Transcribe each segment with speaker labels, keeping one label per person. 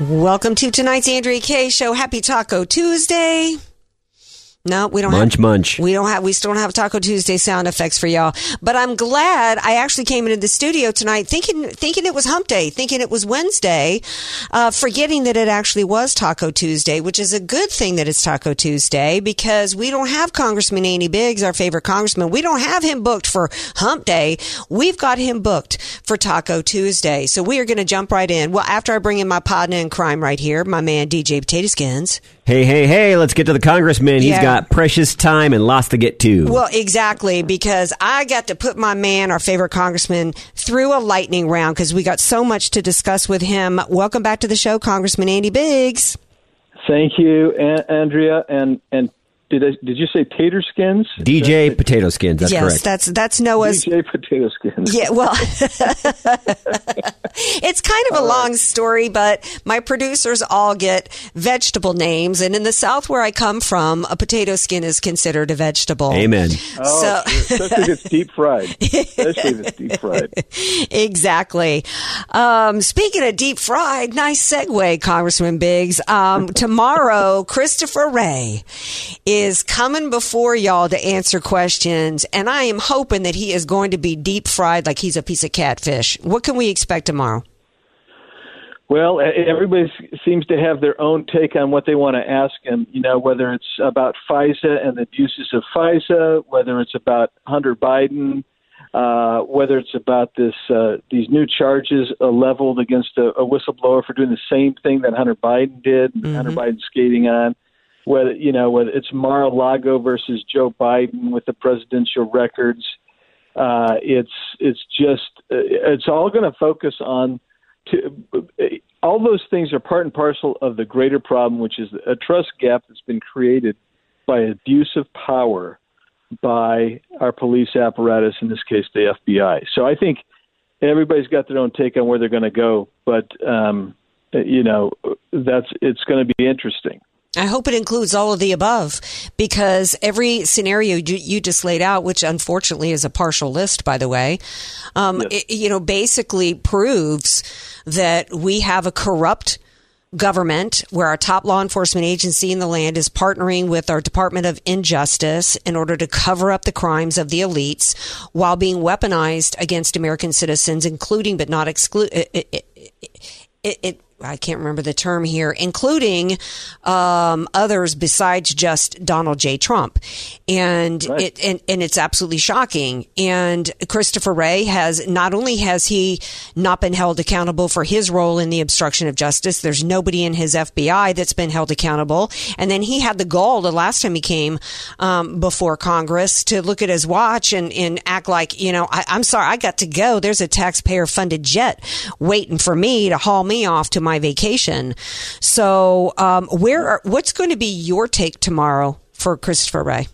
Speaker 1: Welcome to tonight's Andrea Kaye Show. Happy Taco Tuesday. No, we don't
Speaker 2: Munch,
Speaker 1: have
Speaker 2: munch.
Speaker 1: We don't have we still don't have Taco Tuesday sound effects for y'all. But I'm glad I actually came into the studio tonight thinking thinking it was hump day, thinking it was Wednesday, uh, forgetting that it actually was Taco Tuesday, which is a good thing that it's Taco Tuesday because we don't have Congressman Andy Biggs, our favorite congressman. We don't have him booked for hump day. We've got him booked for Taco Tuesday. So we are going to jump right in. Well, after I bring in my partner in crime right here, my man DJ Potato Skins.
Speaker 2: Hey, hey, hey, let's get to the congressman. He's
Speaker 1: Yeah.
Speaker 2: got precious time and lots to get to.
Speaker 1: Well, exactly, because I got to put my man, our favorite congressman, through a lightning round because we got so much to discuss with him. Welcome back to the show, Congressman Andy Biggs.
Speaker 3: Thank you, An- Andrea. And and did I, did you say tater skins?
Speaker 2: DJ Potato Skins, that's
Speaker 1: yes,
Speaker 2: correct.
Speaker 1: that's that's Noah's.
Speaker 3: DJ potato skins.
Speaker 1: Yeah, well, it's kind of a long story, but my producers all get vegetable names, and in the South where I come from, a potato skin is considered a vegetable.
Speaker 2: Amen.
Speaker 3: Oh,
Speaker 1: So-
Speaker 3: especially if it's deep fried. Especially if it's deep fried.
Speaker 1: exactly. Um, speaking of deep fried, nice segue, Congressman Biggs. Um, tomorrow, Christopher Wray is coming before y'all to answer questions, and I am hoping that he is going to be deep fried like he's a piece of catfish. What can we expect tomorrow?
Speaker 3: Well, everybody seems to have their own take on what they want to ask him. You know, whether it's about FISA and the abuses of FISA, whether it's about Hunter Biden, uh, whether it's about this uh, these new charges uh, leveled against a, a whistleblower for doing the same thing that Hunter Biden did, Hunter Biden skating on. Whether you know whether it's Mar-a-Lago versus Joe Biden with the presidential records, uh, it's it's just uh, it's all going to focus on to, all those things are part and parcel of the greater problem, which is a trust gap that's been created by abuse of power by our police apparatus, in this case, the FBI. So I think everybody's got their own take on where they're going to go, but um, you know, that's it's going to be interesting.
Speaker 1: I hope it includes all of the above because every scenario you, you just laid out, which unfortunately is a partial list, by the way, um, it, you know, basically proves that we have a corrupt government where our top law enforcement agency in the land is partnering with our Department of Injustice in order to cover up the crimes of the elites while being weaponized against American citizens, including but not exclude. It, it, it, I can't remember the term here, including um, others besides just Donald J. Trump, and
Speaker 3: Right.
Speaker 1: it and, and it's absolutely shocking. And Christopher Wray has not only has he not been held accountable for his role in the obstruction of justice, there's nobody in his FBI that's been held accountable. And then he had the gall the last time he came um, before Congress to look at his watch and, and act like you know I, I'm sorry I got to go. There's a taxpayer funded jet waiting for me to haul me off to my vacation. So um, where are, what's going to be your take tomorrow for Christopher Wray?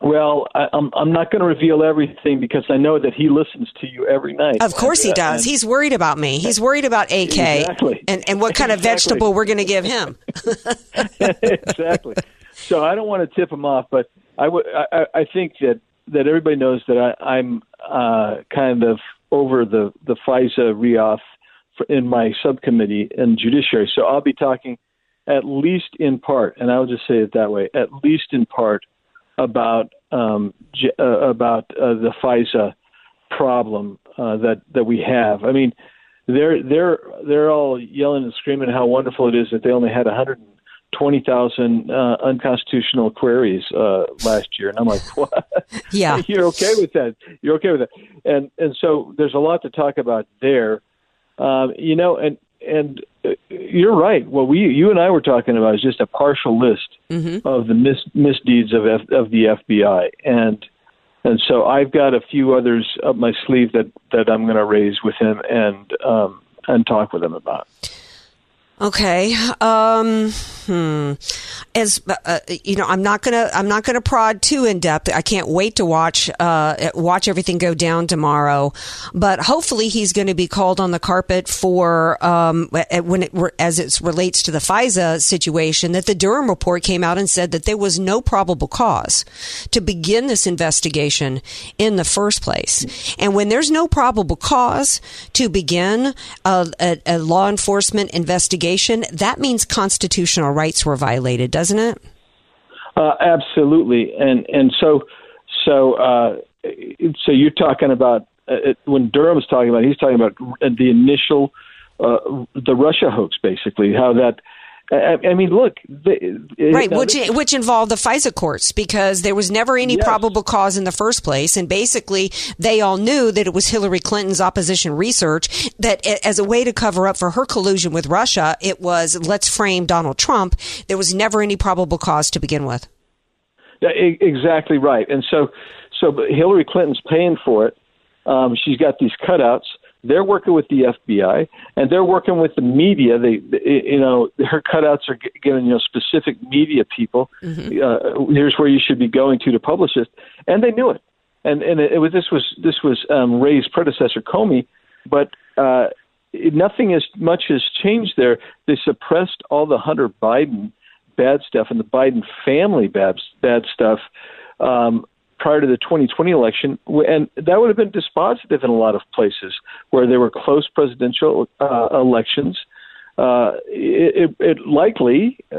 Speaker 3: Well, I, I'm I'm not going to reveal everything because I know that he listens to you every night.
Speaker 1: Of course he
Speaker 3: And, uh,
Speaker 1: does. He's worried about me. He's worried about AK
Speaker 3: Exactly.
Speaker 1: and, and what kind of
Speaker 3: Exactly.
Speaker 1: vegetable we're going to give him.
Speaker 3: exactly. So I don't want to tip him off, but I would. I, I think that that everybody knows that I, I'm uh, kind of over the the FISA reoff in my subcommittee in judiciary. So I'll be talking at least in part, and I'll just say it that way, at least in part about um, j- uh, about uh, the FISA problem uh, that that we have. I mean, they're they're they're all yelling and screaming how wonderful it is that they only had 120,000 uh, unconstitutional queries uh, last year, and I'm like, what?
Speaker 1: Yeah,
Speaker 3: you're okay with that? You're okay with that? And and so there's a lot to talk about there. Um, you know, and and uh, you're right. What we you and I were talking about is just a partial list
Speaker 1: mm-hmm.
Speaker 3: of the mis, misdeeds of F, of the FBI, and and so I've got a few others up my sleeve that that I'm going to raise with him and um, and talk with him about.
Speaker 1: Okay. Um, hmm. As uh, uh, you know, I'm not gonna I'm not gonna prod too in depth. I can't wait to watch uh, watch everything go down tomorrow. But hopefully, he's going to be called on the carpet for um, when it as it relates to the FISA situation. That the Durham report came out and said that there was no probable cause to begin this investigation in the first place. And when there's no probable cause to begin a, a, a law enforcement investigation that means constitutional rights were violated, doesn't it?
Speaker 3: Uh, absolutely, and and so so uh, so you're talking about uh, when Durham's talking about, he's talking about the initial uh, the Russia hoax, basically how that I, I mean, look, they,
Speaker 1: right, which which involved the FISA courts because there was never any yes. probable cause in the first place, and basically they all knew that it was Hillary Clinton's opposition research that, as a way to cover up for her collusion with Russia, it was let's frame Donald Trump. There was never any probable cause to begin with.
Speaker 3: Yeah, exactly right, and so so Hillary Clinton's paying for it. Um, she's got these cutouts they're working with the FBI and they're working with the media. They, you know, her cutouts are giving you know specific media people. Mm-hmm. Uh, here's where you should be going to to publish it, and they knew it. And and it, it was this was this was um, Wray's predecessor Comey, but uh, nothing as much has changed there. They suppressed all the Hunter Biden bad stuff and the Biden family bad bad stuff. Um, prior to the 2020 election, and that would have been dispositive in a lot of places where there were close presidential uh, elections. Uh, it, it, likely uh,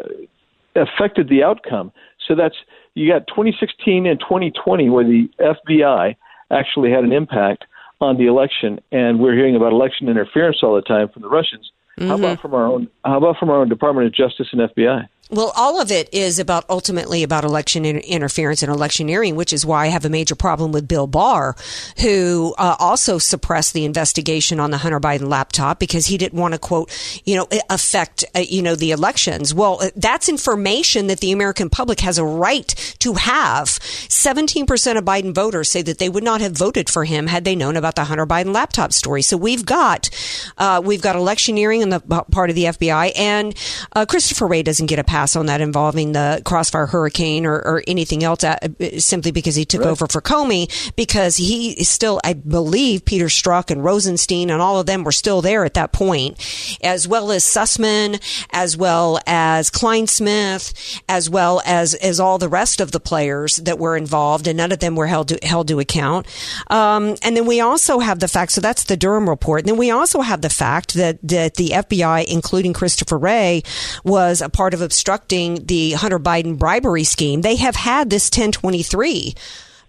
Speaker 3: affected the outcome. So that's you got 2016 and 2020 where the FBI actually had an impact on the election, and we're hearing about election interference all the time from the Russians. Mm-hmm. How about from our own? How about from our own Department of Justice and FBI?
Speaker 1: Well, all of it is about ultimately about election interference and electioneering, which is why I have a major problem with Bill Barr, who uh, also suppressed the investigation on the Hunter Biden laptop because he didn't want to quote, you know, affect, uh, you know, the elections. Well, uh, that's information that the American public has a right to have. 17% of Biden voters say that they would not have voted for him had they known about the Hunter Biden laptop story. So we've got, uh, we've got electioneering on the part of the FBI and uh, Christopher Wray doesn't get a pass pass on that involving the Crossfire Hurricane or, or anything else uh, simply because he took right. over for Comey because he is still, I believe, Peter Strzok and Rosenstein and all of them were still there at that point, as well as Sussmann, as well as Clinesmith, as well as, as all the rest of the players that were involved, and none of them were held to, held to account. Um, and then we also have the fact, so that's the Durham report. And then we also have the fact that, that the FBI, including Christopher Wray, was a part of obstruction obstructing the Hunter Biden bribery scheme. They have had this 1023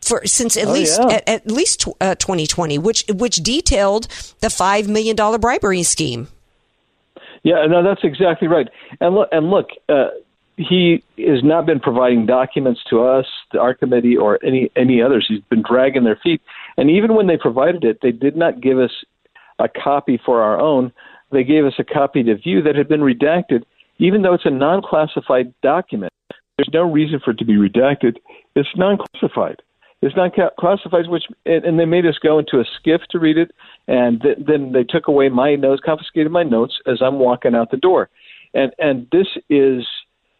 Speaker 1: for since at oh, least yeah. at, at, least uh, 2020, which which detailed the five million dollar bribery scheme.
Speaker 3: Yeah, no, that's exactly right. And look, and look, uh, he has not been providing documents to us, our committee, or any any others. He's been dragging their feet. And even when they provided it, they did not give us a copy for our own. They gave us a copy to view that had been redacted even though it's a non classified document, there's no reason for it to be redacted. It's non classified. It's non classified, which, and, and they made us go into a SCIF to read it, and th- then they took away my notes, confiscated my notes as I'm walking out the door. And, and this is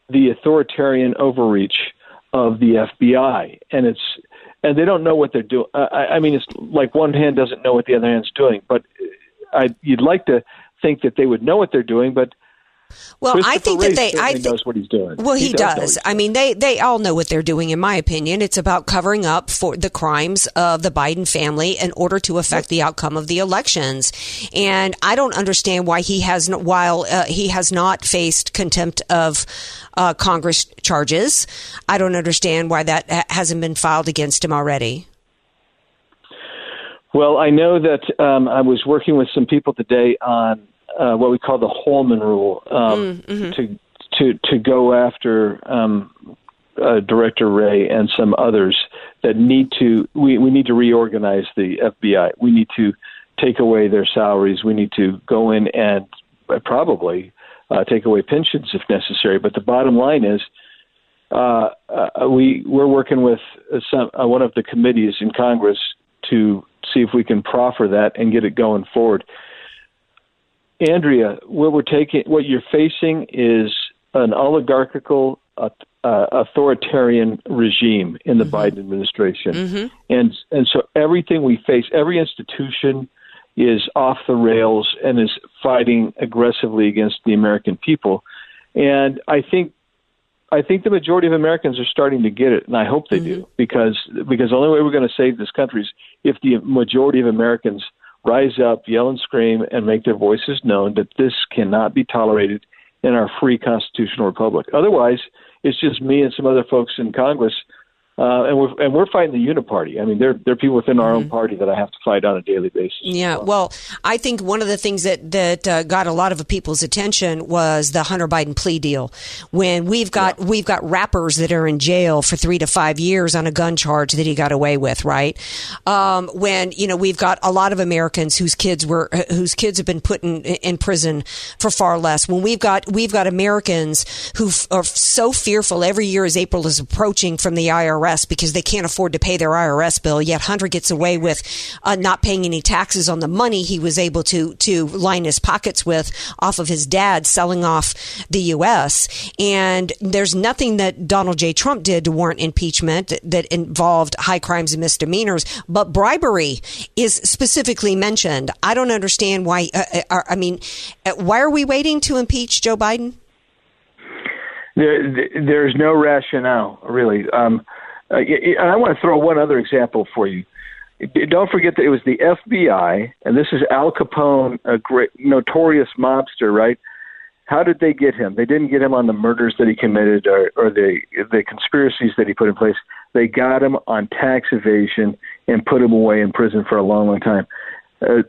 Speaker 3: the authoritarian overreach of the FBI. And it's, and they don't know what they're doing. I, I mean, it's like one hand doesn't know what the other hand's doing, but I, you'd like to think that they would know what they're doing, but
Speaker 1: well, I think that they I
Speaker 3: th- knows what he's doing.
Speaker 1: Well, he, he does. does. I mean, they they all know what they're doing. In my opinion, it's about covering up for the crimes of the Biden family in order to affect the outcome of the elections. And I don't understand why he has not, while uh, he has not faced contempt of uh, Congress charges. I don't understand why that hasn't been filed against him already.
Speaker 3: Well, I know that um, I was working with some people today on uh, what we call the Holman Rule um, mm-hmm. to to to go after um, uh, Director Wray and some others that need to we, we need to reorganize the FBI. We need to take away their salaries. We need to go in and probably uh, take away pensions if necessary. But the bottom line is, uh, uh, we we're working with some, uh, one of the committees in Congress to see if we can proffer that and get it going forward. Andrea, what we're taking, what you're facing is an oligarchical, uh, uh, authoritarian regime in the mm-hmm. Biden administration, mm-hmm. and and so everything we face, every institution is off the rails and is fighting aggressively against the American people. And I think I think the majority of Americans are starting to get it, and I hope they mm-hmm. do, because because the only way we're going to save this country is if the majority of Americans rise up, yell and scream, and make their voices known that this cannot be tolerated in our free constitutional republic. Otherwise, it's just me and some other folks in Congress uh, and we're and we're fighting the uniparty. I mean, there there are people within our mm-hmm. own party that I have to fight on a daily basis.
Speaker 1: Yeah, well, I think one of the things that that uh, got a lot of people's attention was the Hunter Biden plea deal. When we've got yeah. we've got rappers that are in jail for three to five years on a gun charge that he got away with, right? Um, when you know we've got a lot of Americans whose kids were whose kids have been put in in prison for far less. When we've got we've got Americans who f- are so fearful every year as April is approaching from the IRS IRS because they can't afford to pay their IRS bill. Yet Hunter gets away with uh, not paying any taxes on the money he was able to to line his pockets with off of his dad selling off the U.S. And there's nothing that Donald J. Trump did to warrant impeachment that involved high crimes and misdemeanors, but bribery is specifically mentioned. I don't understand why. Uh, uh I mean, uh, why are we waiting to impeach Joe Biden?
Speaker 3: There, there's no rationale, really. Um, uh, and I want to throw one other example for you. Don't forget that it was the FBI, and this is Al Capone, a great notorious mobster, right? How did they get him? They didn't get him on the murders that he committed or, or the the conspiracies that he put in place. They got him on tax evasion and put him away in prison for a long, long time. Uh,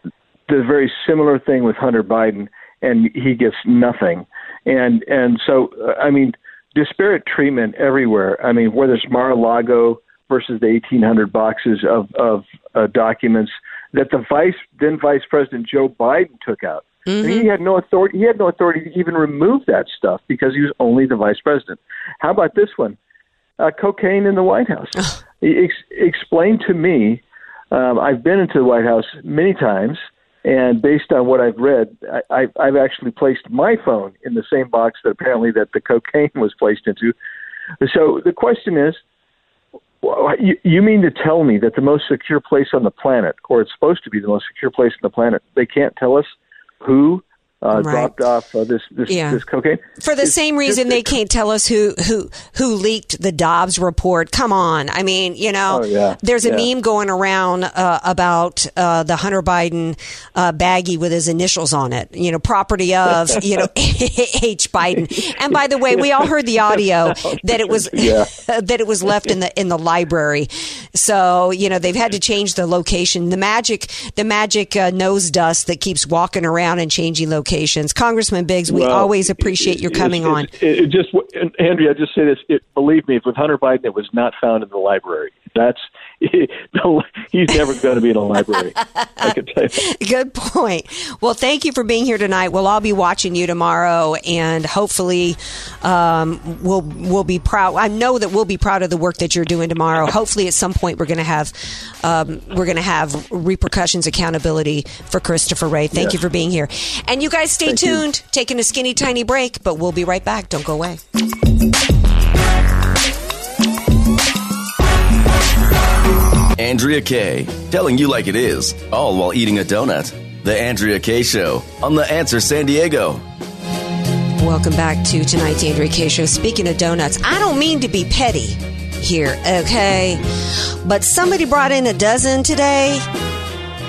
Speaker 3: the very similar thing with Hunter Biden, and he gets nothing. And and so, uh, I mean, disparate treatment everywhere. I mean, whether it's Mar-a-Lago versus the 1,800 boxes of of uh, documents that the vice then Vice President Joe Biden took out. Mm-hmm. he had no authority. He had no authority to even remove that stuff because he was only the vice president. How about this one? Uh, cocaine in the White House. Ex- explain to me. Um, I've been into the White House many times. And based on what I've read, I, I've actually placed my phone in the same box that apparently that the cocaine was placed into. So the question is, you mean to tell me that the most secure place on the planet, or it's supposed to be the most secure place on the planet, they can't tell us who uh, right. dropped off uh, this this, yeah. this cocaine
Speaker 1: for the
Speaker 3: it's
Speaker 1: same reason they can't tell us who who who leaked the Dobbs report. Come on, I mean, you know,
Speaker 3: oh, yeah.
Speaker 1: there's a
Speaker 3: yeah.
Speaker 1: meme going around uh, about uh, the Hunter Biden uh, baggie with his initials on it. You know, property of you know H Biden. And by the way, we all heard the audio that it was that it was left in the in the library. So you know they've had to change the location. The magic the magic uh, nose dust that keeps walking around and changing location locations. Congressman Biggs, we well, always appreciate your coming on.
Speaker 3: It, just, Andrea, I just say this. It, believe me, if with Hunter Biden, it was not found in the library. That's he's never going to be in a library. I can tell you.
Speaker 1: Good point. Well, thank you for being here tonight. We'll all be watching you tomorrow, and hopefully, um, we'll we'll be proud. I know that we'll be proud of the work that you're doing tomorrow. Hopefully, at some point, we're going to have um, we're going to have repercussions, accountability for Christopher Wray. Thank yeah. you for being here, and you guys stay
Speaker 3: thank
Speaker 1: tuned.
Speaker 3: You.
Speaker 1: Taking a skinny tiny break, but we'll be right back. Don't go away.
Speaker 4: Andrea Kaye, telling you like it is, all while eating a donut. The Andrea Kaye Show on The Answer San Diego.
Speaker 1: Welcome back to tonight's Andrea Kaye Show. Speaking of donuts, I don't mean to be petty here, okay? But somebody brought in a dozen today,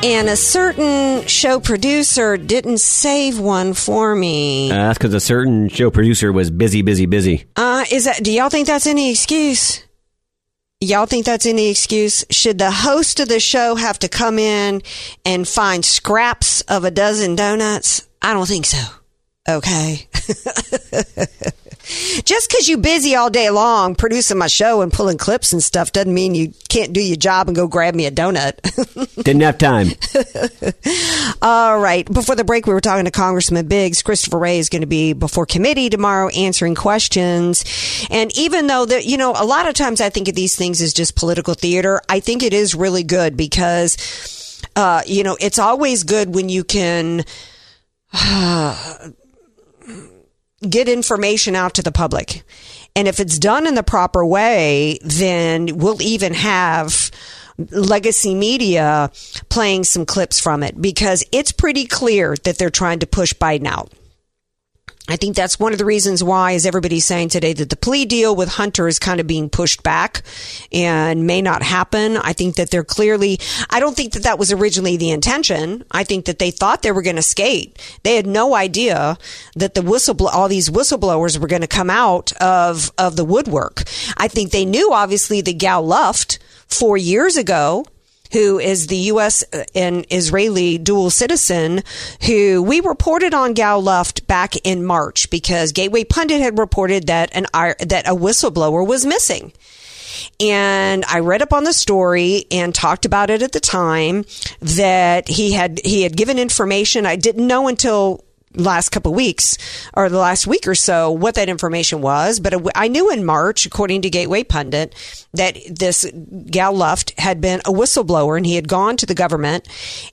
Speaker 1: and a certain show producer didn't save one for me.
Speaker 2: Uh, that's because a certain show producer was busy, busy, busy.
Speaker 1: Uh, is that? Do y'all think that's any excuse? Y'all think that's any excuse? Should the host of the show have to come in and find scraps of a dozen donuts? I don't think so. Okay. Just because you're busy all day long producing my show and pulling clips and stuff doesn't mean you can't do your job and go grab me a donut.
Speaker 2: Didn't have time.
Speaker 1: all right. Before the break, we were talking to Congressman Biggs. Christopher Wray is going to be before committee tomorrow answering questions. And even though that, you know, a lot of times I think of these things as just political theater, I think it is really good because, uh, you know, it's always good when you can. Uh, get information out to the public. And if it's done in the proper way, then we'll even have legacy media playing some clips from it because it's pretty clear that they're trying to push Biden out. I think that's one of the reasons why, as everybody's saying today, that the plea deal with Hunter is kind of being pushed back and may not happen. I think that they're clearly, I don't think that that was originally the intention. I think that they thought they were going to skate. They had no idea that the whistleblow, all these whistleblowers were going to come out of, of the woodwork. I think they knew, obviously, the Gal Luft four years ago who is the U.S. Uh, and Israeli dual citizen, who we reported on Gal Luft back in March because Gateway Pundit had reported that an that a whistleblower was missing. And I read up on the story and talked about it at the time that he had he had given information I didn't know until last couple weeks or the last week or so what that information was. But I knew in March, according to Gateway Pundit, that this Gal Luft had been a whistleblower and he had gone to the government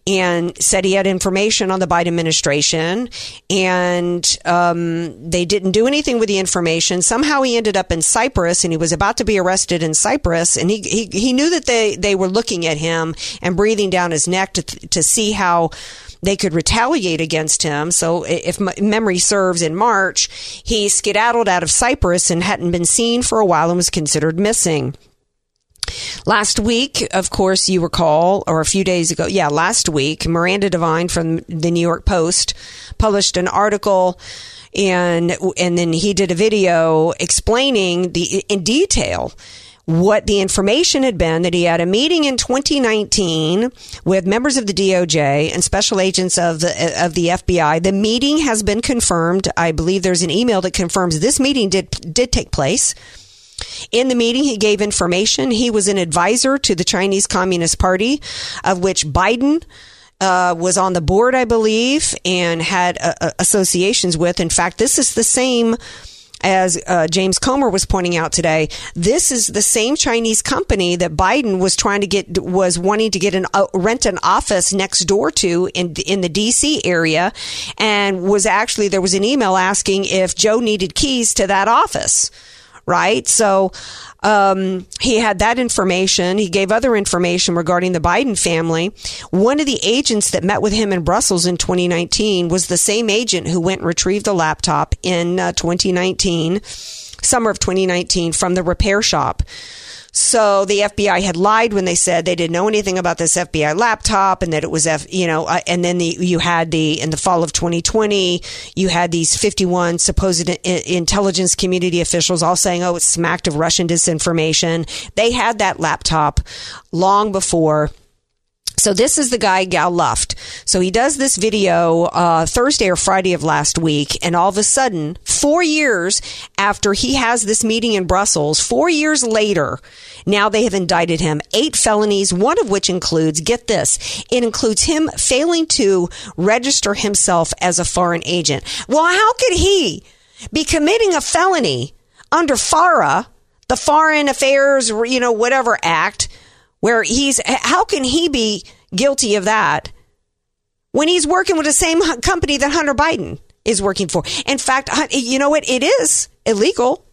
Speaker 1: and said he had information on the Biden administration and um, they didn't do anything with the information. Somehow he ended up in Cyprus and he was about to be arrested in Cyprus and he, he, he knew that they, they were looking at him and breathing down his neck to, to see how they could retaliate against him. So if memory serves, in March, he skedaddled out of Cyprus and hadn't been seen for a while and was considered missing. Last week, of course, you recall, or a few days ago, yeah, last week, Miranda Devine from the New York Post published an article and and then he did a video explaining the in detail what the information had been that he had a meeting in 2019 with members of the DOJ and special agents of the of the FBI. The meeting has been confirmed. I believe there's an email that confirms this meeting did did take place. In the meeting, he gave information. He was an advisor to the Chinese Communist Party, of which Biden uh, was on the board, I believe, and had uh, uh associations with. In fact, this is the same as uh, James Comer was pointing out today, this is the same Chinese company that Biden was trying to get was wanting to get an uh, rent an office next door to in in the D.C. area, and was actually there was an email asking if Joe needed keys to that office, right? So um, he had that information. He gave other information regarding the Biden family. One of the agents that met with him in Brussels in 2019 was the same agent who went and retrieved the laptop in uh, 2019, summer of 2019, from the repair shop. So the FBI had lied when they said they didn't know anything about this FBI laptop and that it was F, you know, uh, and then the, you had the, in the fall of 2020, you had these 51 supposed intelligence community officials all saying, oh, it smacked of Russian disinformation. They had that laptop long before so this is the guy Gal Luft. So he does this video uh, Thursday or Friday of last week, and all of a sudden, four years after he has this meeting in Brussels, four years later, now they have indicted him eight felonies, one of which includes get this, it includes him failing to register himself as a foreign agent. Well, how could he be committing a felony under FARA, the Foreign Affairs, you know, whatever Act? Where he's, how can he be guilty of that when he's working with the same company that Hunter Biden is working for? In fact, you know what? It is illegal.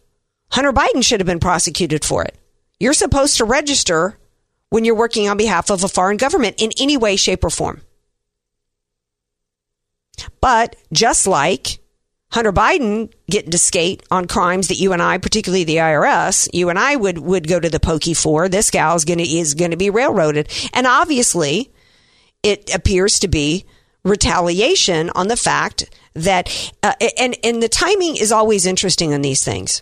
Speaker 1: Hunter Biden should have been prosecuted for it. You're supposed to register when you're working on behalf of a foreign government in any way, shape, or form. But just like Hunter Biden getting to skate on crimes that you and I, particularly the IRS, you and I would would go to the pokey for. This gal is going to is going to be railroaded, and obviously, it appears to be retaliation on the fact that uh, and and the timing is always interesting on these things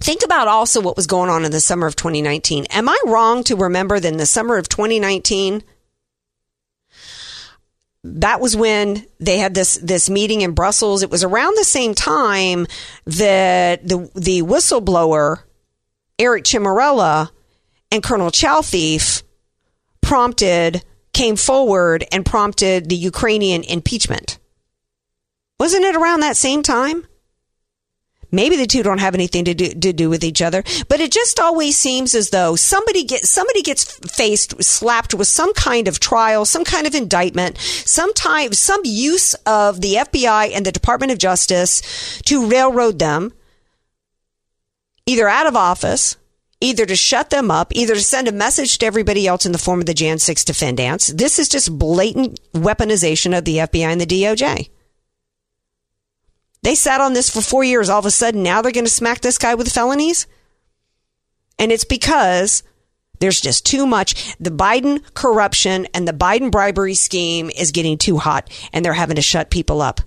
Speaker 1: Think about also what was going on in the summer of 2019. Am I wrong to remember that in the summer of 2019, that was when they had this this meeting in Brussels. It was around the same time that the the whistleblower Eric Ciaramella and Colonel Chalthief prompted came forward and prompted the Ukrainian impeachment. Wasn't it around that same time? Maybe the two don't have anything to do, to do with each other, but it just always seems as though somebody gets somebody gets faced slapped with some kind of trial, some kind of indictment, some time, some use of the FBI and the Department of Justice to railroad them either out of office, either to shut them up, either to send a message to everybody else in the form of the Jan 6 defendants. This is just blatant weaponization of the FBI and the DOJ. They sat on this for four years. All of a sudden, now they're going to smack this guy with felonies? And it's because there's just too much. The Biden corruption and the Biden bribery scheme is getting too hot, and they're having to shut people up.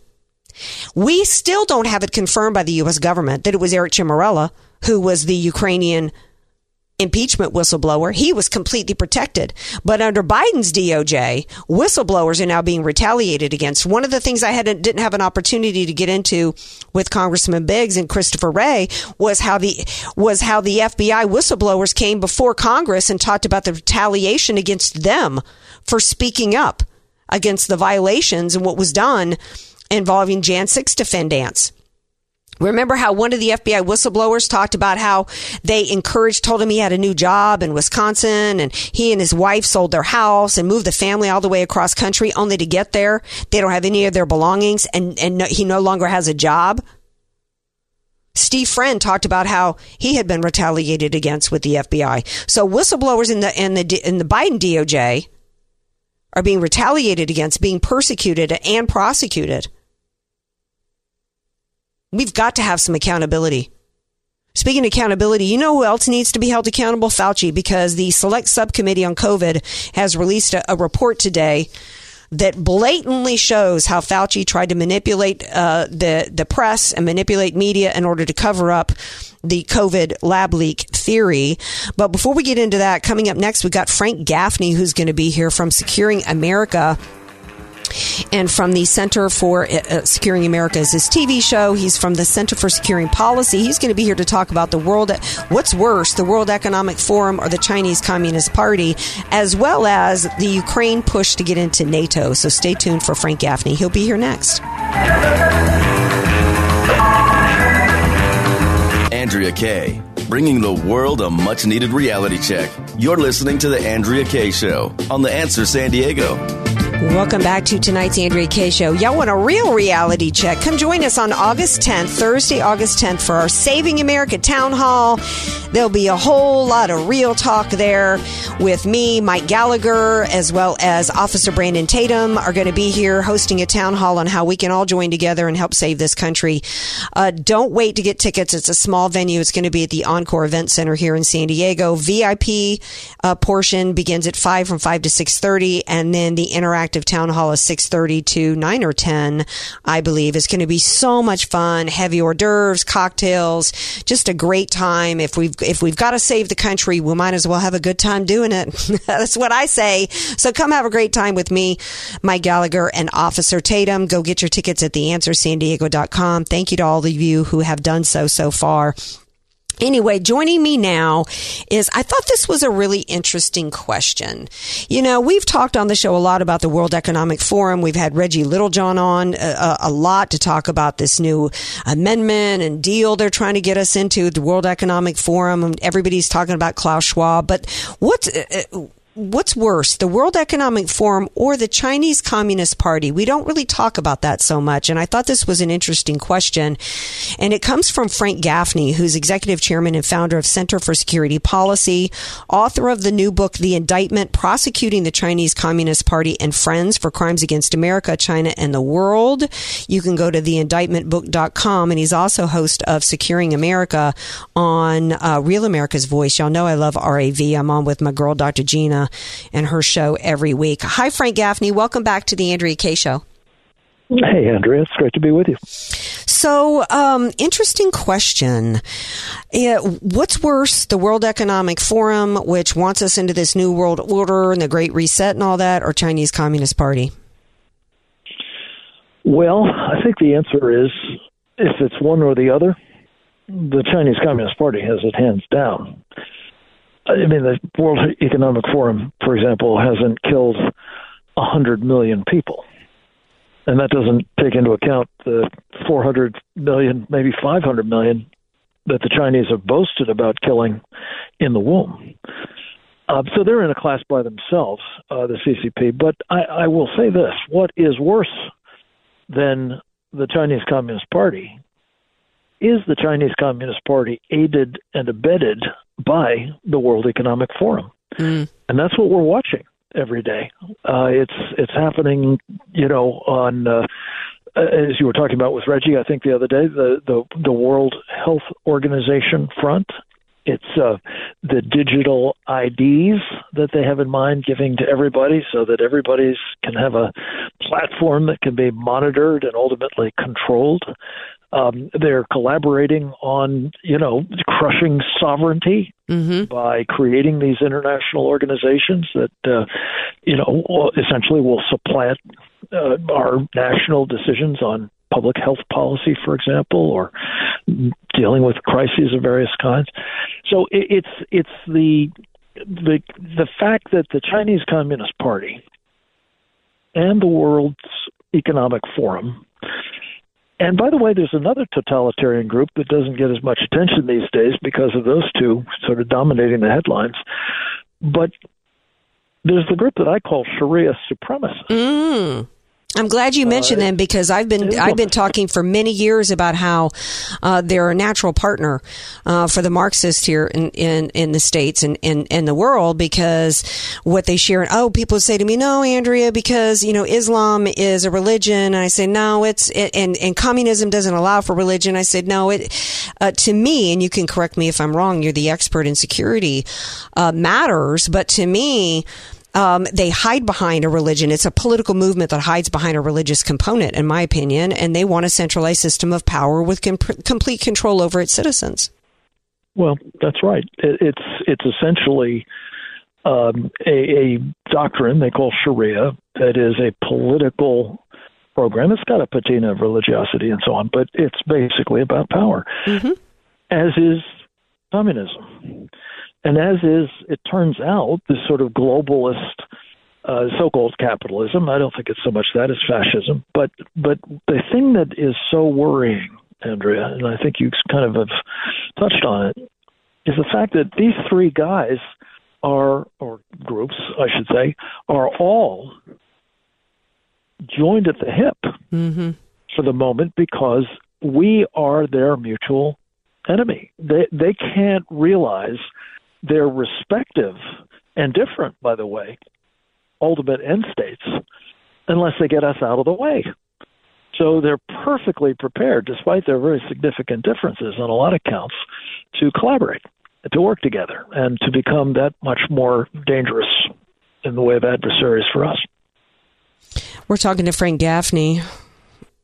Speaker 1: We still don't have it confirmed by the U.S. government that it was Eric Ciaramella who was the Ukrainian impeachment whistleblower. He was completely protected. But under Biden's DOJ, whistleblowers are now being retaliated against. One of the things I hadn't, didn't have an opportunity to get into with Congressman Biggs and Christopher Wray was how the, was how the FBI whistleblowers came before Congress and talked about the retaliation against them for speaking up against the violations and what was done involving Jan 6 defendants. Remember how one of the FBI whistleblowers talked about how they encouraged, told him he had a new job in Wisconsin and he and his wife sold their house and moved the family all the way across country only to get there. They don't have any of their belongings and, and no, he no longer has a job. Steve Friend talked about how he had been retaliated against with the FBI. So whistleblowers in the, in the, in the Biden DOJ are being retaliated against, being persecuted and prosecuted. We've got to have some accountability. Speaking of accountability, you know who else needs to be held accountable? Fauci, because the Select Subcommittee on COVID has released a, a report today that blatantly shows how Fauci tried to manipulate uh, the the press and manipulate media in order to cover up the COVID lab leak theory. But before we get into that, coming up next, we've got Frank Gaffney, who's going to be here from Securing America and from the Center for uh, uh, Securing America is his TV show. He's from the Center for Securing Policy. He's going to be here to talk about the world, what's worse, the World Economic Forum or the Chinese Communist Party, as well as the Ukraine push to get into NATO. So stay tuned for Frank Gaffney. He'll be here next.
Speaker 4: Andrea Kaye, bringing the world a much needed reality check. You're listening to The Andrea Kaye Show on The Answer San Diego.
Speaker 1: Welcome back to tonight's Andrea Kaye Show. Y'all want a real reality check? Come join us on August 10th, Thursday, August 10th, for our Saving America Town Hall. There'll be a whole lot of real talk there with me, Mike Gallagher, as well as Officer Brandon Tatum are going to be here hosting a town hall on how we can all join together and help save this country. Uh, don't wait to get tickets. It's a small venue. It's going to be at the Encore Event Center here in San Diego. VIP uh, portion begins at 5 from 5 to 6.30 and then the interactive interactive town hall is 6.30 to 9 or 10, I believe. It's going to be so much fun. Heavy hors d'oeuvres, cocktails, just a great time. If we've, if we've got to save the country, we might as well have a good time doing it. That's what I say. So come have a great time with me, Mike Gallagher and Officer Tatum. Go get your tickets at theanswersandiego.com. Thank you to all of you who have done so so far. Anyway, joining me now is I thought this was a really interesting question. You know, we've talked on the show a lot about the World Economic Forum. We've had Reggie Littlejohn on a, uh, uh, a, lot to talk about this new amendment and deal they're trying to get us into the World Economic Forum. Everybody's talking about Klaus Schwab, but what's uh, what's worse, the World Economic Forum or the Chinese Communist Party? We don't really talk about that so much. And I thought this was an interesting question. And it comes from Frank Gaffney, who's executive chairman and founder of Center for Security Policy, author of the new book, The Indictment Prosecuting the Chinese Communist Party and Friends for Crimes Against America, China, and the World. You can go to theindictmentbook.com. And he's also host of Securing America on uh, Real America's Voice. Y'all know I love RAV. I'm on with my girl, Dr. Gina and her show every week. Hi, Frank Gaffney. Welcome back to the Andrea Kaye Show.
Speaker 5: Hey, Andrea, it's great to be with you.
Speaker 1: So, um, interesting question. Yeah, what's worse, the World Economic Forum, which wants us into this new world order and the Great Reset and all that, or Chinese Communist Party?
Speaker 5: Well, I think the answer is if it's one or the other, the Chinese Communist Party has it hands down. I mean, the World Economic Forum, for example, hasn't killed 100 million people. And that doesn't take into account the 400 million, maybe 500 million that the Chinese have boasted about killing in the womb. Uh, so they're in a class by themselves, uh, the CCP. But I, I will say this what is worse than the Chinese Communist Party is the Chinese Communist Party aided and abetted by the World Economic Forum, mm. and that's what we're watching every day. Uh, it's it's happening, you know, on uh, as you were talking about with Reggie. I think the other day, the the, the World Health Organization front. It's uh, the digital IDs that they have in mind giving to everybody so that everybody can have a platform that can be monitored and ultimately controlled. Um, they're collaborating on, you know, crushing sovereignty mm-hmm. by creating these international organizations that, uh, you know, essentially will supplant uh, our national decisions on public health policy, for example, or dealing with crises of various kinds. So it, it's it's the the the fact that the Chinese Communist Party and the World's Economic Forum and by the way, there's another totalitarian group that doesn't get as much attention these days because of those two sort of dominating the headlines. But there's the group that I call Sharia supremacists.
Speaker 1: Mm. I'm glad you mentioned uh, them because I've been I've been talking for many years about how uh, they're a natural partner uh, for the Marxists here in, in, in the states and in, in the world because what they share. And oh, people say to me, "No, Andrea, because you know Islam is a religion." And I say, "No, it's it, and and communism doesn't allow for religion." I said, "No, it uh, to me, and you can correct me if I'm wrong. You're the expert in security uh, matters, but to me." Um, they hide behind a religion. It's a political movement that hides behind a religious component, in my opinion, and they want a centralized system of power with comp- complete control over its citizens.
Speaker 5: Well, that's right. It, it's it's essentially um, a, a doctrine they call Sharia that is a political program. It's got a patina of religiosity and so on, but it's basically about power, mm-hmm. as is communism. And as is, it turns out, this sort of globalist uh, so-called capitalism. I don't think it's so much that as fascism, but but the thing that is so worrying, Andrea, and I think you kind of have touched on it, is the fact that these three guys are, or groups, I should say, are all joined at the hip mm-hmm. for the moment because we are their mutual enemy. They they can't realize their respective and different, by the way, ultimate end states unless they get us out of the way. So they're perfectly prepared, despite their very significant differences on a lot of counts, to collaborate, to work together, and to become that much more dangerous in the way of adversaries for us.
Speaker 1: We're talking to Frank Gaffney,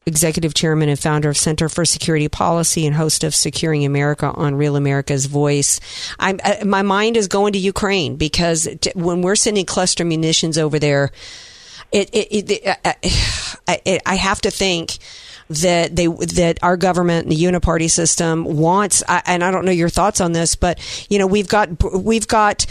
Speaker 1: executive chairman and founder of Center for Security Policy and host of Securing America on Real America's Voice. I'm, uh, my mind is going to Ukraine because t- when we're sending cluster munitions over there, it, it, it, uh, uh it I have to think that they that our government, and the uniparty system, wants. And I don't know your thoughts on this, but you know we've got we've got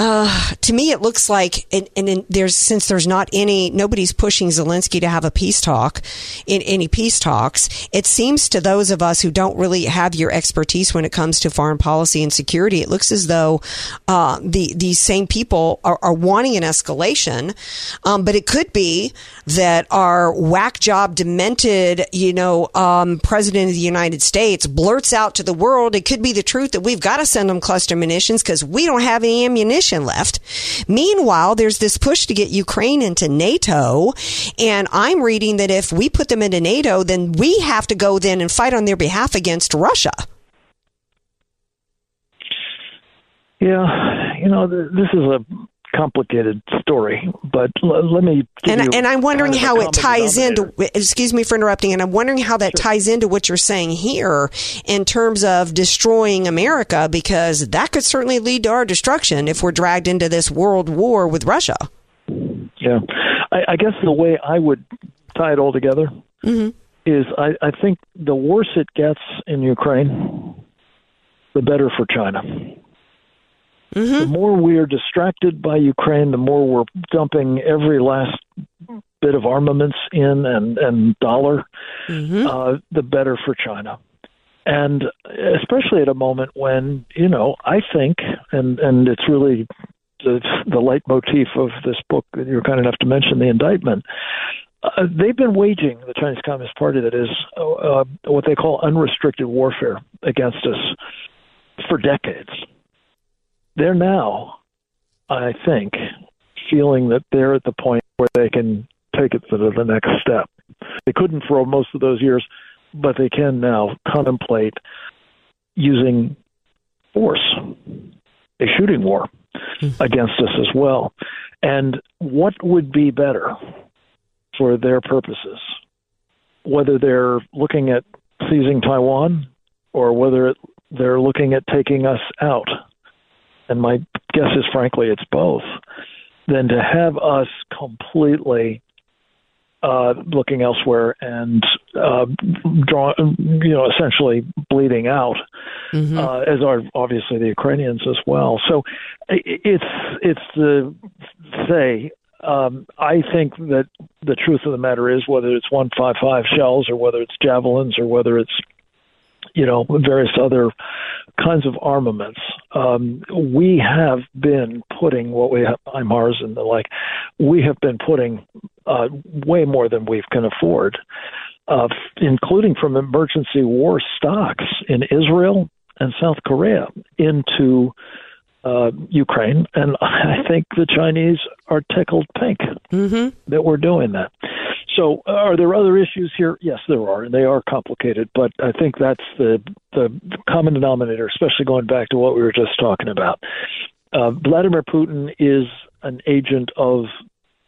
Speaker 1: uh, to me, it looks like, and, and there's since there's not any, nobody's pushing Zelensky to have a peace talk, in any peace talks. It seems to those of us who don't really have your expertise when it comes to foreign policy and security, it looks as though uh, the these same people are, are wanting an escalation. Um, but it could be that our whack job, demented, you know, um, president of the United States blurts out to the world. It could be the truth that we've got to send them cluster munitions because we don't have any ammunition left. Meanwhile, there's this push to get Ukraine into NATO. And I'm reading that if we put them into NATO, then we have to go then and fight on their behalf against Russia.
Speaker 5: Yeah, you know, this is a complicated story, but l- let me.
Speaker 1: and, and I'm wondering how it ties into. Excuse me for interrupting, and I'm wondering how that sure. ties into what you're saying here in terms of destroying America, because that could certainly lead to our destruction if we're dragged into this world war with Russia.
Speaker 5: Yeah, I, I guess the way I would tie it all together
Speaker 1: mm-hmm.
Speaker 5: is I, I think the worse it gets in Ukraine, the better for China.
Speaker 1: Mm-hmm.
Speaker 5: The more we're distracted by Ukraine, the more we're dumping every last bit of armaments in and, and dollar,
Speaker 1: mm-hmm.
Speaker 5: uh, the better for China. And especially at a moment when, you know, I think, and, and it's really the, the leitmotif of this book that you're kind enough to mention, the indictment. Uh, they've been waging the Chinese Communist Party that is uh, uh what they call unrestricted warfare against us for decades they're now, I think, feeling that they're at the point where they can take it to the next step. They couldn't for most of those years, but they can now contemplate using force, a shooting war mm-hmm. against us as well. And what would be better for their purposes? Whether they're looking at seizing Taiwan or whether they're looking at taking us out and my guess is frankly it's both, than to have us completely uh, looking elsewhere and uh, draw, you know, essentially bleeding out,
Speaker 1: mm-hmm.
Speaker 5: uh, as are obviously the Ukrainians as well. So it's it's the say. Um, I think that the truth of the matter is whether it's 155 shells or whether it's javelins or whether it's you know, various other kinds of armaments. Um, we have been putting what we have, HIMARS and the like, we have been putting uh, way more than we can afford, uh, including from emergency war stocks in Israel and South Korea into uh, Ukraine, and I think the Chinese are tickled pink
Speaker 1: mm-hmm.
Speaker 5: that we're doing that. So, are there other issues here? Yes, there are, and they are complicated. But I think that's the the common denominator, especially going back to what we were just talking about. Uh, Vladimir Putin is an agent of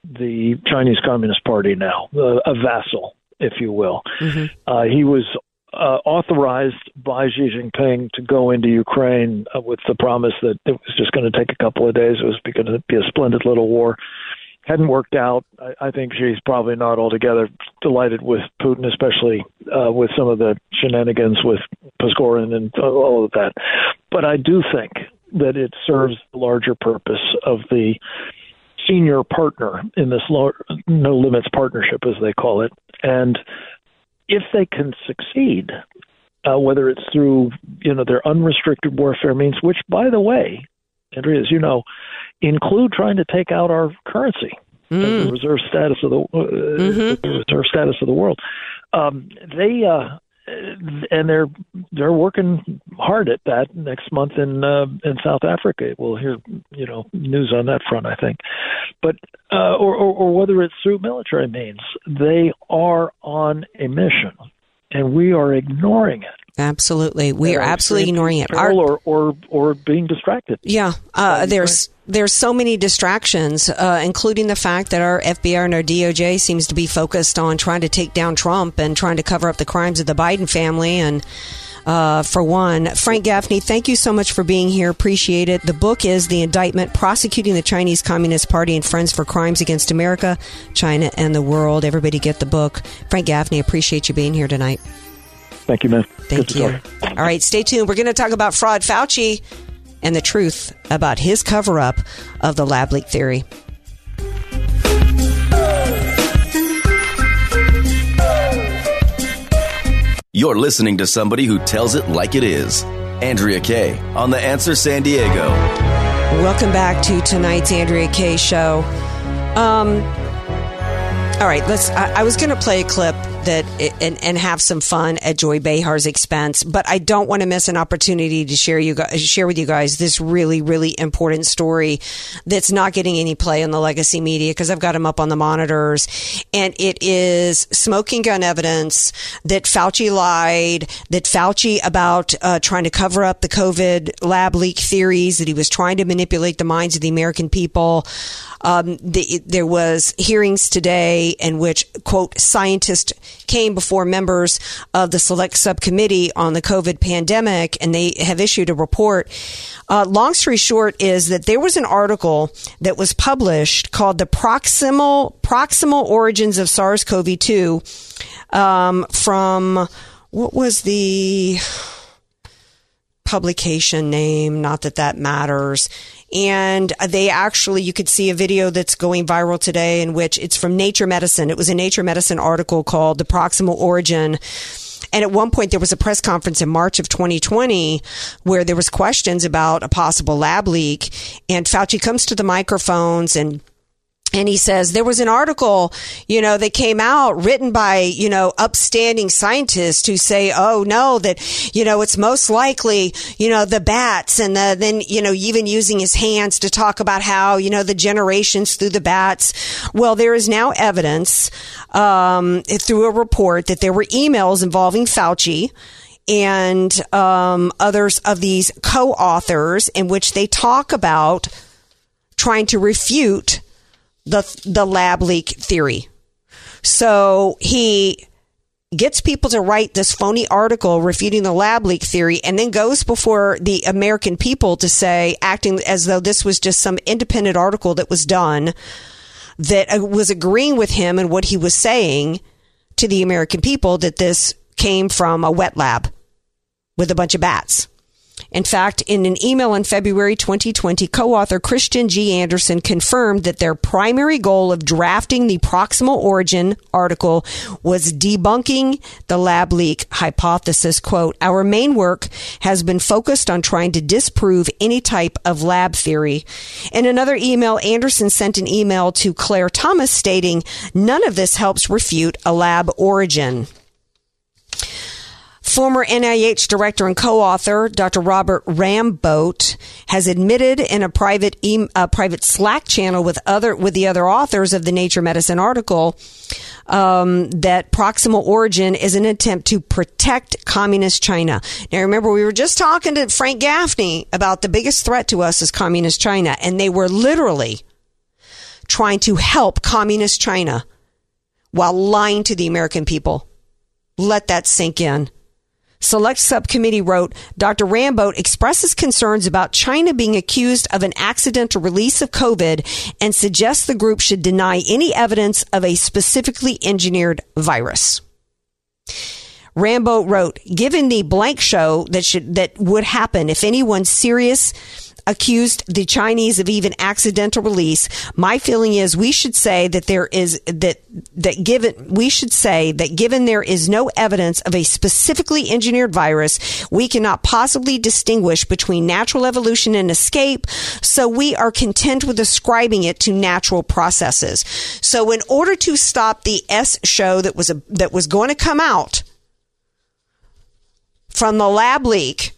Speaker 5: the Chinese Communist Party now, uh, a vassal, if you will.
Speaker 1: Mm-hmm.
Speaker 5: Uh, he was uh, authorized by Xi Jinping to go into Ukraine uh, with the promise that it was just going to take a couple of days. It was going to be a splendid little war hadn't worked out. I, I think Xi's probably not altogether delighted with Putin, especially uh, with some of the shenanigans with Prigozhin and all of that. But I do think that it serves the larger purpose of the senior partner in this low, no limits partnership, as they call it. And if they can succeed, uh, whether it's through you know their unrestricted warfare means, which by the way, Andrea, as you know, include trying to take out our currency,
Speaker 1: mm.
Speaker 5: the reserve status of the, uh,
Speaker 1: mm-hmm.
Speaker 5: the reserve status of the world. Um, they uh, and they're they're working hard at that next month in uh, in South Africa. We'll hear you know news on that front, I think. But uh, or, or or whether it's through military means, they are on a mission, and we are ignoring it.
Speaker 1: Absolutely, we are absolutely ignoring it.
Speaker 5: Our, or, or or being distracted.
Speaker 1: Yeah, uh, there's there's so many distractions, uh, including the fact that our FBI and our DOJ seems to be focused on trying to take down Trump and trying to cover up the crimes of the Biden family. And uh, for one, Frank Gaffney, thank you so much for being here. Appreciate it. The book is The Indictment Prosecuting the Chinese Communist Party and Friends for Crimes Against America, China, and the World. Everybody get the book. Frank Gaffney, appreciate you being here tonight.
Speaker 5: Thank you, man.
Speaker 1: Thank you. All right, stay tuned. We're going to talk about fraud Fauci and the truth about his cover up of the lab leak theory.
Speaker 4: You're listening to somebody who tells it like it is. Andrea Kaye on The Answer San Diego.
Speaker 1: Welcome back to tonight's Andrea Kaye show. Um, all right, let's. I, I was going to play a clip that and, and have some fun at Joy Behar's expense. But I don't want to miss an opportunity to share you guys, share with you guys this really really important story that's not getting any play on the legacy media because I've got them up on the monitors, and it is smoking gun evidence that Fauci lied, that Fauci about uh, trying to cover up the COVID lab leak theories, that he was trying to manipulate the minds of the American people. Um, the, there was hearings today in which, quote, scientists came before members of the select subcommittee on the COVID pandemic, and they have issued a report. Uh, long story short is that there was an article that was published called "The Proximal Proximal Origins of SARS-CoV-2" um, from what was the publication name? Not that that matters and they actually you could see a video that's going viral today in which it's from Nature Medicine. It was a Nature Medicine article called "The Proximal Origin." And at one point, there was a press conference in March of 2020 where there was questions about a possible lab leak, and Fauci comes to the microphones and and he says there was an article, you know, that came out written by, you know, upstanding scientists who say, oh no, that, you know, it's most likely, you know, the bats and the, then, you know, even using his hands to talk about how, you know, the generations through the bats. Well, there is now evidence, um, through a report that there were emails involving Fauci and, um, others of these co-authors in which they talk about trying to refute the the lab leak theory. So he gets people to write this phony article refuting the lab leak theory and then goes before the American people to say acting as though this was just some independent article that was done that uh, was agreeing with him and what he was saying to the American people that this came from a wet lab with a bunch of bats. In fact, in an email in February 2020, co-author Kristian G. Andersen confirmed that their primary goal of drafting the proximal origin article was debunking the lab leak hypothesis. Quote, our main work has been focused on trying to disprove any type of lab theory. In another email, Anderson sent an email to Claire Thomas stating, none of this helps refute a lab origin. Former NIH director and co-author Dr. Robert Rambaut has admitted in a private e- a private Slack channel with other with the other authors of the Nature Medicine article um, that proximal origin is an attempt to protect communist China. Now, remember, we were just talking to Frank Gaffney about the biggest threat to us is communist China, and they were literally trying to help communist China while lying to the American people. Let that sink in. Select Subcommittee wrote Dr. Rambaut expresses concerns about China being accused of an accidental release of COVID and suggests the group should deny any evidence of a specifically engineered virus. Rambaut wrote, given the blank show that should, that would happen if anyone serious accused the Chinese of even accidental release. My feeling is we should say that there is that that given we should say that given there is no evidence of a specifically engineered virus, we cannot possibly distinguish between natural evolution and escape. So we are content with ascribing it to natural processes. So in order to stop the S show that was a, that was going to come out from the lab leak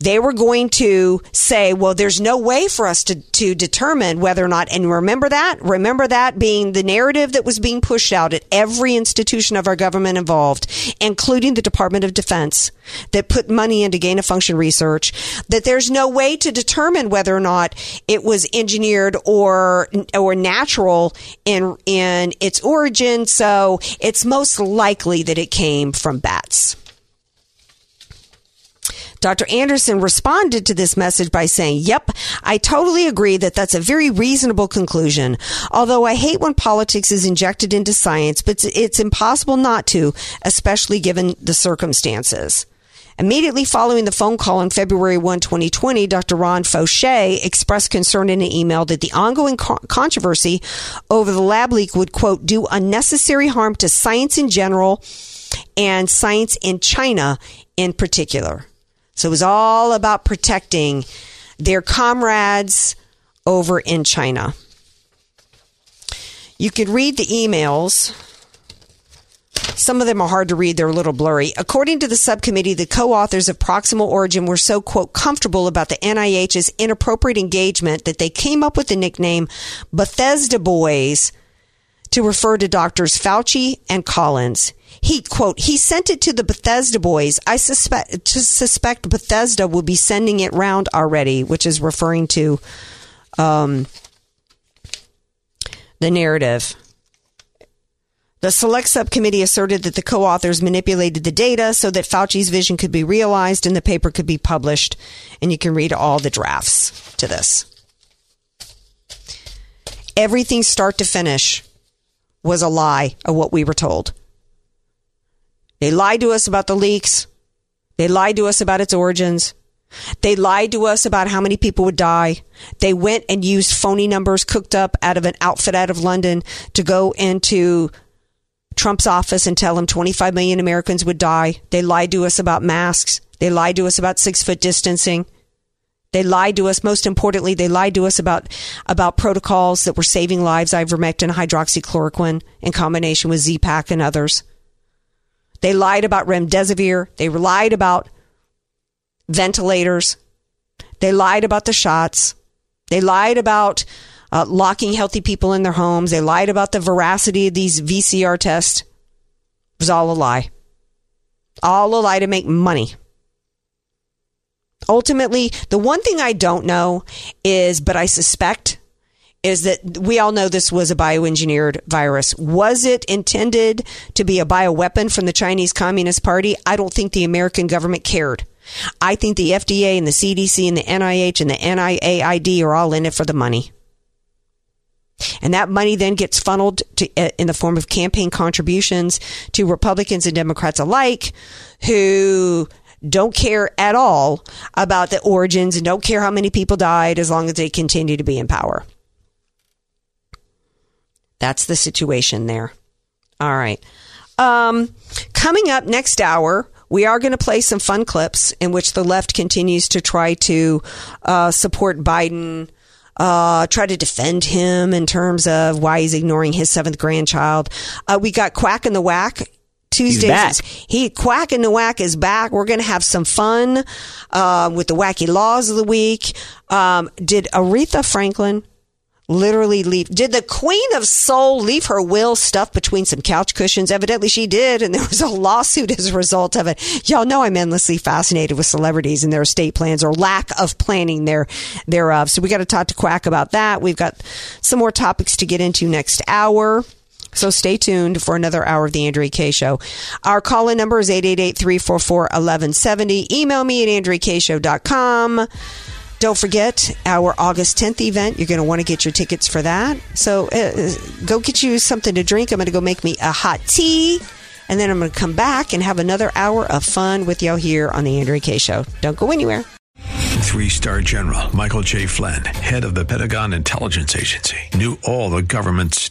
Speaker 1: they were going to say, well, there's no way for us to, to determine whether or not, and remember that? Remember that being the narrative that was being pushed out at every institution of our government involved, including the Department of Defense that put money into gain of function research, that there's no way to determine whether or not it was engineered or, or natural in, in its origin. So it's most likely that it came from bats. Dr. Andersen responded to this message by saying, Yep, I totally agree that that's a very reasonable conclusion. Although I hate when politics is injected into science, but it's impossible not to, especially given the circumstances. Immediately following the phone call on February 1, 2020, Dr. Ron Fauché expressed concern in an email that the ongoing co- controversy over the lab leak would, quote, do unnecessary harm to science in general and science in China in particular. So it was all about protecting their comrades over in China. You could read the emails Some of them are hard to read. They're a little blurry. According to the subcommittee, the co-authors of Proximal Origin were so, quote, comfortable about the NIH's inappropriate engagement that they came up with the nickname Bethesda Boys to refer to doctors Fauci and Collins. He quote he sent it to the Bethesda boys. I suspect to suspect Bethesda will be sending it round already, which is referring to um, the narrative. The select subcommittee asserted that the co authors manipulated the data so that Fauci's vision could be realized and the paper could be published. And you can read all the drafts to this. Everything start to finish was a lie of what we were told. They lied to us about the leaks. They lied to us about its origins. They lied to us about how many people would die. They went and used phony numbers cooked up out of an outfit out of London to go into Trump's office and tell him 25 million Americans would die. They lied to us about masks. They lied to us about six foot distancing. They lied to us. Most importantly, they lied to us about, about protocols that were saving lives, ivermectin, hydroxychloroquine in combination with Z-Pak and others. They lied about remdesivir. They lied about ventilators. They lied about the shots. They lied about uh, locking healthy people in their homes. They lied about the veracity of these PCR tests. It was all a lie. All a lie to make money. Ultimately, the one thing I don't know is, but I suspect is that we all know this was a bioengineered virus. Was it intended to be a bioweapon from the Chinese Communist Party? I don't think the American government cared. I think the FDA and the CDC and the NIH and the NIAID are all in it for the money. And that money then gets funneled to, uh, in the form of campaign contributions to Republicans and Democrats alike who don't care at all about the origins and don't care how many people died as long as they continue to be in power. That's the situation there. All right. Um, coming up next hour, we are going to play some fun clips in which the left continues to try to uh, support Biden, uh, try to defend him in terms of why he's ignoring his seventh grandchild. Uh, we got Quack and the Whack. Tuesdays, he Quack and the Whack is back. We're going to have some fun uh, with the wacky laws of the week. Um, did Aretha Franklin literally leave. Did the Queen of Soul leave her will stuffed between some couch cushions? Evidently she did, and there was a lawsuit as a result of it. Y'all know I'm endlessly fascinated with celebrities and their estate plans or lack of planning there thereof. So we got to talk to Quack about that. We've got some more topics to get into next hour. So stay tuned for another hour of the Andrea Kaye Show. Our call in number is 888-344-1170. Email me at andreakshow.com. Don't forget our August 10th event. You're going to want to get your tickets for that. So uh, go get you something to drink. I'm going to go make me a hot tea. And then I'm going to come back and have another hour of fun with y'all here on the Andrea Kaye Show. Don't go anywhere.
Speaker 6: Three star general Michael J. Flynn, head of the Pentagon Intelligence Agency, knew all the government's